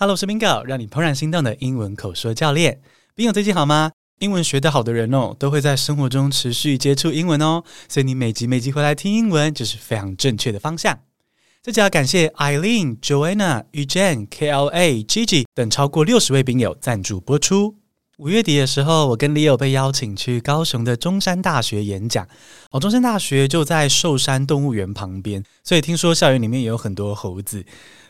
Hello，我是 Bingo，让你怦然心动的英文口说教练。Bingo 最近好吗？英文学得好的人哦，都会在生活中持续接触英文哦，所以你每集每集回来听英文，就是非常正确的方向。这集要感谢 Eileen、Joanna、Eugene、KLA、Gigi 等超过六十位宾友赞助播出。五月底的时候，我跟 Leo 被邀请去高雄的中山大学演讲。哦，中山大学就在寿山动物园旁边，所以听说校园里面也有很多猴子。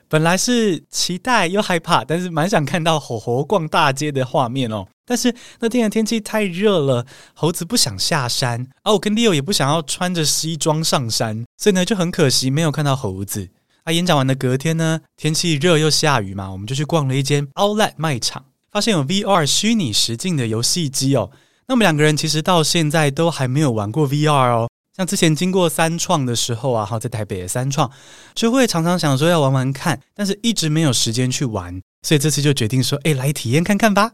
本来是期待又害怕，但是蛮想看到火猴逛大街的画面哦。但是那天的天气太热了，猴子不想下山，而、啊、我跟 Leo 也不想要穿着西装上山，所以呢就很可惜没有看到猴子。啊，演讲完的隔天呢，天气热又下雨嘛，我们就去逛了一间 Outlet 卖场，发现有 VR 虚拟实境的游戏机哦。那我们两个人其实到现在都还没有玩过 VR 哦。像之前经过三创的时候啊，哈，在台北的三创，就会常常想说要玩玩看，但是一直没有时间去玩，所以这次就决定说，哎，来体验看看吧。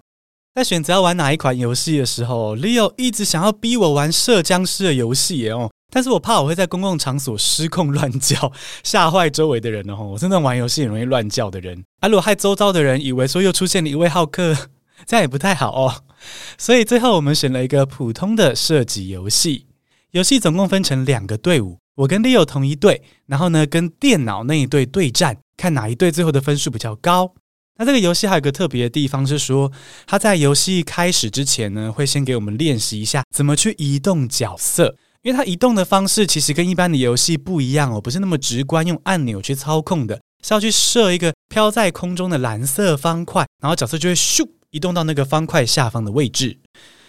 在选择要玩哪一款游戏的时候，Leo 一直想要逼我玩射僵尸的游戏哦，但是我怕我会在公共场所失控乱叫，吓坏周围的人哦。我真的玩游戏很容易乱叫的人，啊，如果害周遭的人以为说又出现了一位浩克，这样也不太好哦。所以最后我们选了一个普通的射击游戏。游戏总共分成两个队伍，我跟 Leo 同一队，然后呢，跟电脑那一队对战，看哪一队最后的分数比较高。那这个游戏还有个特别的地方是说，它在游戏开始之前呢，会先给我们练习一下怎么去移动角色，因为它移动的方式其实跟一般的游戏不一样哦，不是那么直观用按钮去操控的，是要去设一个飘在空中的蓝色方块，然后角色就会咻移动到那个方块下方的位置。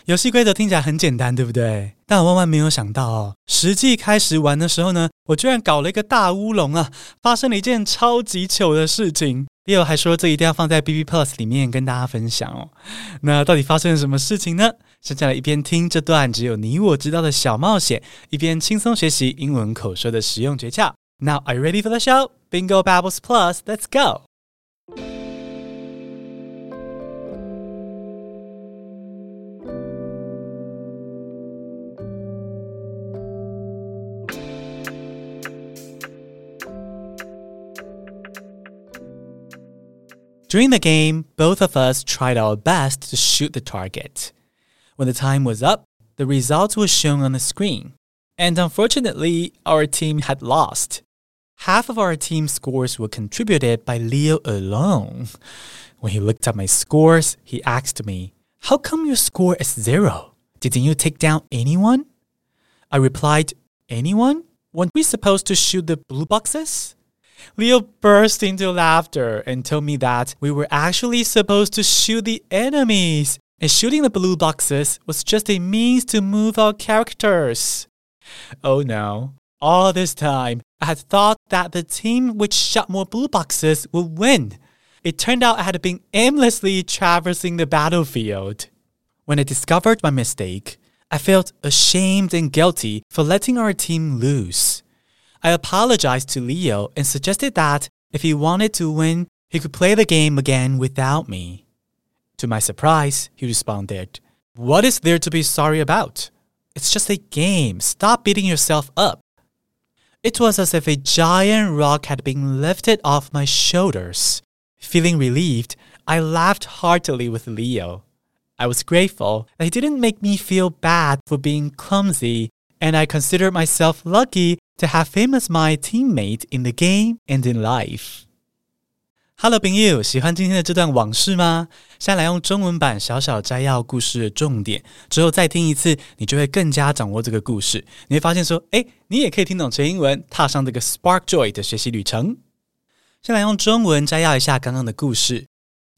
游戏规则听起来很简单，对不对？但我万万没有想到哦，实际开始玩的时候呢，我居然搞了一个大乌龙啊！发生了一件超级糗的事情。Leo 还说这一定要放在 B B Plus 里面跟大家分享哦。那到底发生了什么事情呢？现在来一边听这段只有你我知道的小冒险，一边轻松学习英文口说的实用诀窍。Now are you ready for the show? Bingo Babbles Plus, let's go! During the game, both of us tried our best to shoot the target. When the time was up, the results were shown on the screen. And unfortunately, our team had lost. Half of our team scores were contributed by Leo alone. When he looked at my scores, he asked me, How come your score is zero? Didn't you take down anyone? I replied, Anyone? Weren't we supposed to shoot the blue boxes? Leo burst into laughter and told me that we were actually supposed to shoot the enemies, and shooting the blue boxes was just a means to move our characters. Oh no. All this time, I had thought that the team which shot more blue boxes would win. It turned out I had been aimlessly traversing the battlefield. When I discovered my mistake, I felt ashamed and guilty for letting our team lose. I apologized to Leo and suggested that if he wanted to win, he could play the game again without me. To my surprise, he responded, What is there to be sorry about? It's just a game. Stop beating yourself up. It was as if a giant rock had been lifted off my shoulders. Feeling relieved, I laughed heartily with Leo. I was grateful that he didn't make me feel bad for being clumsy, and I consider myself lucky To have him as my teammate in the game and in life. Hello，朋友，喜欢今天的这段往事吗？先来用中文版小小摘要故事的重点，之后再听一次，你就会更加掌握这个故事。你会发现说，诶，你也可以听懂全英文，踏上这个 Spark Joy 的学习旅程。先来用中文摘要一下刚刚的故事。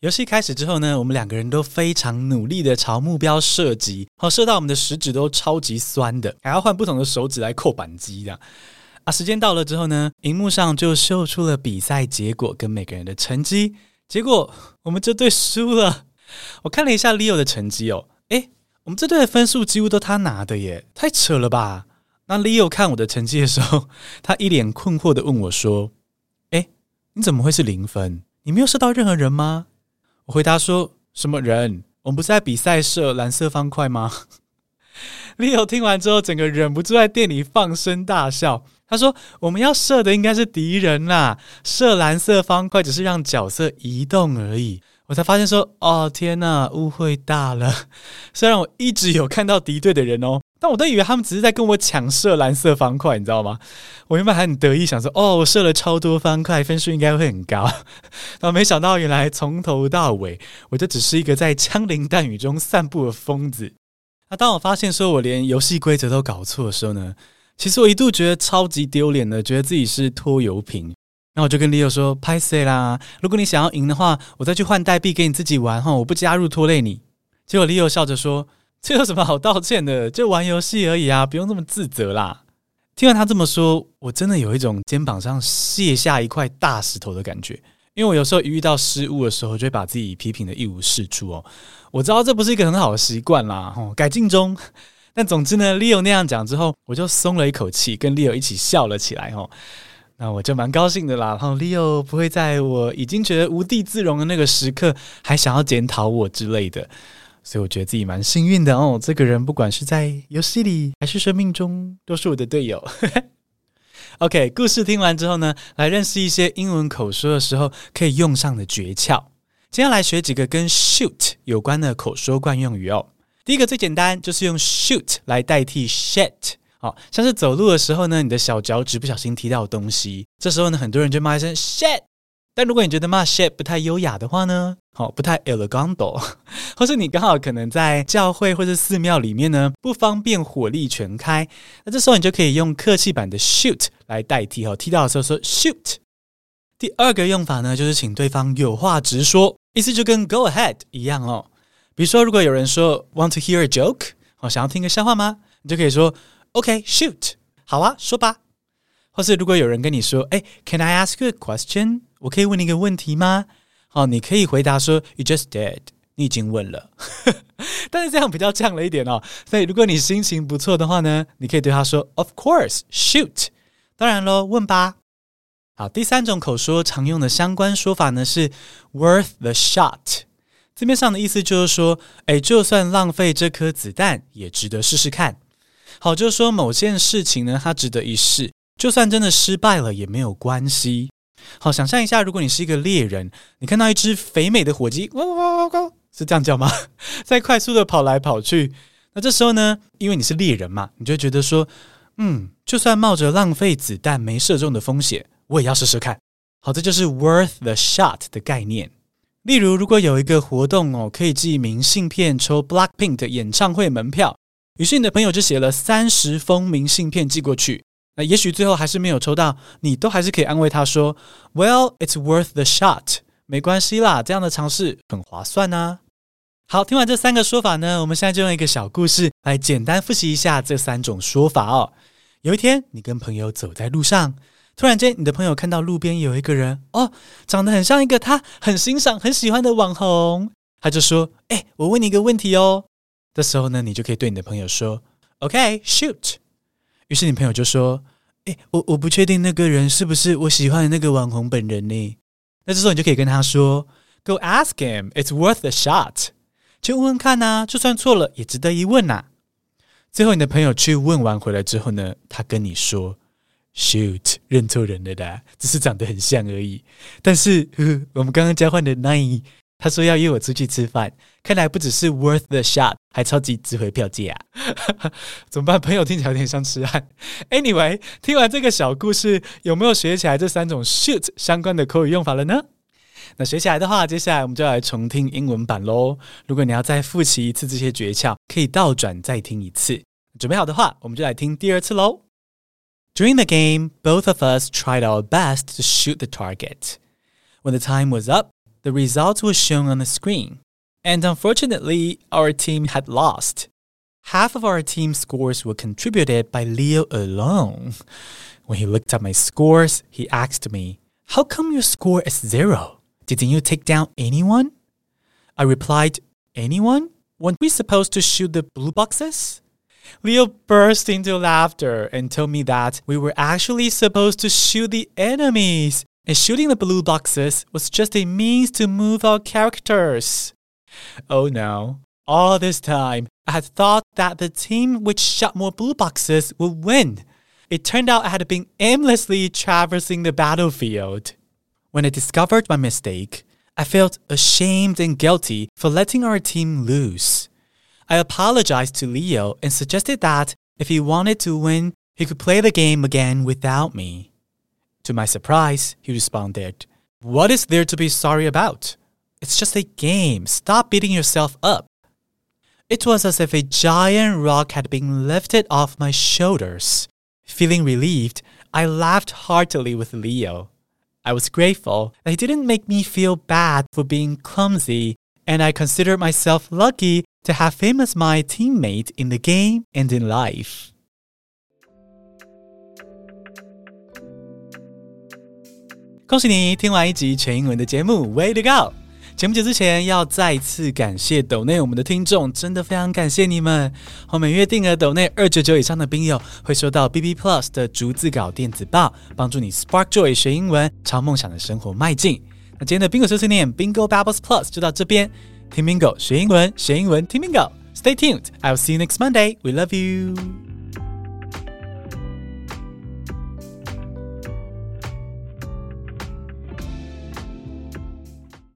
游戏开始之后呢，我们两个人都非常努力的朝目标射击，好射到我们的食指都超级酸的，还要换不同的手指来扣扳机的。啊，时间到了之后呢，荧幕上就秀出了比赛结果跟每个人的成绩。结果我们这队输了。我看了一下 Leo 的成绩哦，诶，我们这队的分数几乎都他拿的耶，太扯了吧？那 Leo 看我的成绩的时候，他一脸困惑的问我说：“诶，你怎么会是零分？你没有射到任何人吗？”我回答说：“什么人？我们不是在比赛射蓝色方块吗？” Leo 听完之后，整个忍不住在店里放声大笑。他说：“我们要射的应该是敌人啦，射蓝色方块只是让角色移动而已。”我才发现说：“哦，天哪，误会大了。虽然我一直有看到敌对的人哦，但我都以为他们只是在跟我抢射蓝色方块，你知道吗？我原本还很得意，想说：哦，我射了超多方块，分数应该会很高。然后没想到，原来从头到尾，我就只是一个在枪林弹雨中散步的疯子。那当我发现说我连游戏规则都搞错的时候呢？”其实我一度觉得超级丢脸的，觉得自己是拖油瓶。那我就跟 Leo 说：“拍谢啦，如果你想要赢的话，我再去换代币给你自己玩哈，我不加入拖累你。”结果 Leo 笑着说：“这有什么好道歉的？就玩游戏而已啊，不用这么自责啦。”听完他这么说，我真的有一种肩膀上卸下一块大石头的感觉。因为我有时候一遇到失误的时候，就会把自己批评得一无是处哦。我知道这不是一个很好的习惯啦，吼，改进中。但总之呢，Leo 那样讲之后，我就松了一口气，跟 Leo 一起笑了起来哦。那我就蛮高兴的啦。然后 Leo 不会在我已经觉得无地自容的那个时刻，还想要检讨我之类的，所以我觉得自己蛮幸运的哦。这个人不管是在游戏里还是生命中，都是我的队友。OK，故事听完之后呢，来认识一些英文口说的时候可以用上的诀窍。接下来学几个跟 shoot 有关的口说惯用语哦。第一个最简单，就是用 shoot 来代替 shit。好，像是走路的时候呢，你的小脚趾不小心踢到东西，这时候呢，很多人就骂一声 shit。但如果你觉得骂 shit 不太优雅的话呢，好，不太 elegant，或是你刚好可能在教会或者寺庙里面呢，不方便火力全开，那这时候你就可以用客气版的 shoot 来代替。哦，踢到的时候说 shoot。第二个用法呢，就是请对方有话直说，意思就跟 go ahead 一样哦。比如说，如果有人说 “Want to hear a joke”，哦，想要听个笑话吗？你就可以说 “OK, shoot”，好啊，说吧。或是如果有人跟你说“哎，Can I ask you a question？” 我可以问你一个问题吗？好，你可以回答说 “You just did”，你已经问了。但是这样比较犟了一点哦。所以如果你心情不错的话呢，你可以对他说 “Of course, shoot”。当然喽，问吧。好，第三种口说常用的相关说法呢是 “worth the shot”。字面上的意思就是说，诶，就算浪费这颗子弹，也值得试试看。好，就是说某件事情呢，它值得一试，就算真的失败了也没有关系。好，想象一下，如果你是一个猎人，你看到一只肥美的火鸡，哇哇哇哇，是这样叫吗？在快速的跑来跑去，那这时候呢，因为你是猎人嘛，你就觉得说，嗯，就算冒着浪费子弹没射中的风险，我也要试试看。好，这就是 worth the shot 的概念。例如，如果有一个活动哦，可以寄明信片抽 Blackpink 的演唱会门票，于是你的朋友就写了三十封明信片寄过去，那也许最后还是没有抽到，你都还是可以安慰他说：“Well, it's worth the shot，没关系啦，这样的尝试很划算啊。”好，听完这三个说法呢，我们现在就用一个小故事来简单复习一下这三种说法哦。有一天，你跟朋友走在路上。突然间，你的朋友看到路边有一个人，哦，长得很像一个他很欣赏、很喜欢的网红，他就说：“哎，我问你一个问题哦。”这时候呢，你就可以对你的朋友说：“OK, shoot。”于是你朋友就说：“哎，我我不确定那个人是不是我喜欢的那个网红本人呢？”那这时候你就可以跟他说：“Go ask him, it's worth a shot。”去问问看呐，就算错了也值得一问呐。最后，你的朋友去问完回来之后呢，他跟你说。Shoot，认错人了的，只是长得很像而已。但是，呵呵，我们刚刚交换的 Nine，他说要约我出去吃饭，看来不只是 worth the shot，还超级值回票价啊！怎么办？朋友听起来有点像痴汉。Anyway，听完这个小故事，有没有学起来这三种 shoot 相关的口语用法了呢？那学起来的话，接下来我们就来重听英文版喽。如果你要再复习一次这些诀窍，可以倒转再听一次。准备好的话，我们就来听第二次喽。During the game, both of us tried our best to shoot the target. When the time was up, the results were shown on the screen. And unfortunately, our team had lost. Half of our team scores were contributed by Leo alone. When he looked at my scores, he asked me, How come your score is zero? Didn't you take down anyone? I replied, Anyone? Weren't we supposed to shoot the blue boxes? Leo burst into laughter and told me that we were actually supposed to shoot the enemies, and shooting the blue boxes was just a means to move our characters. Oh no. All this time, I had thought that the team which shot more blue boxes would win. It turned out I had been aimlessly traversing the battlefield. When I discovered my mistake, I felt ashamed and guilty for letting our team lose. I apologized to Leo and suggested that if he wanted to win, he could play the game again without me. To my surprise, he responded, What is there to be sorry about? It's just a game. Stop beating yourself up. It was as if a giant rock had been lifted off my shoulders. Feeling relieved, I laughed heartily with Leo. I was grateful that he didn't make me feel bad for being clumsy, and I considered myself lucky to have him as my teammate in the game and in life. 恭喜你听完一集全英文的节目，Way to go！节目结束之前，要再次感谢抖内我们的听众，真的非常感谢你们。后每月定额抖内二九九以上的宾友，会收到 B B Plus 的逐字稿电子报，帮助你 Spark Joy 学英文，朝梦想的生活迈进。那今天的宾狗碎碎念 Bingo Babbles Plus 就到这边，听 Bingo 学英文，学英文听 Bingo。Stay tuned，I'll see you next Monday. We love you.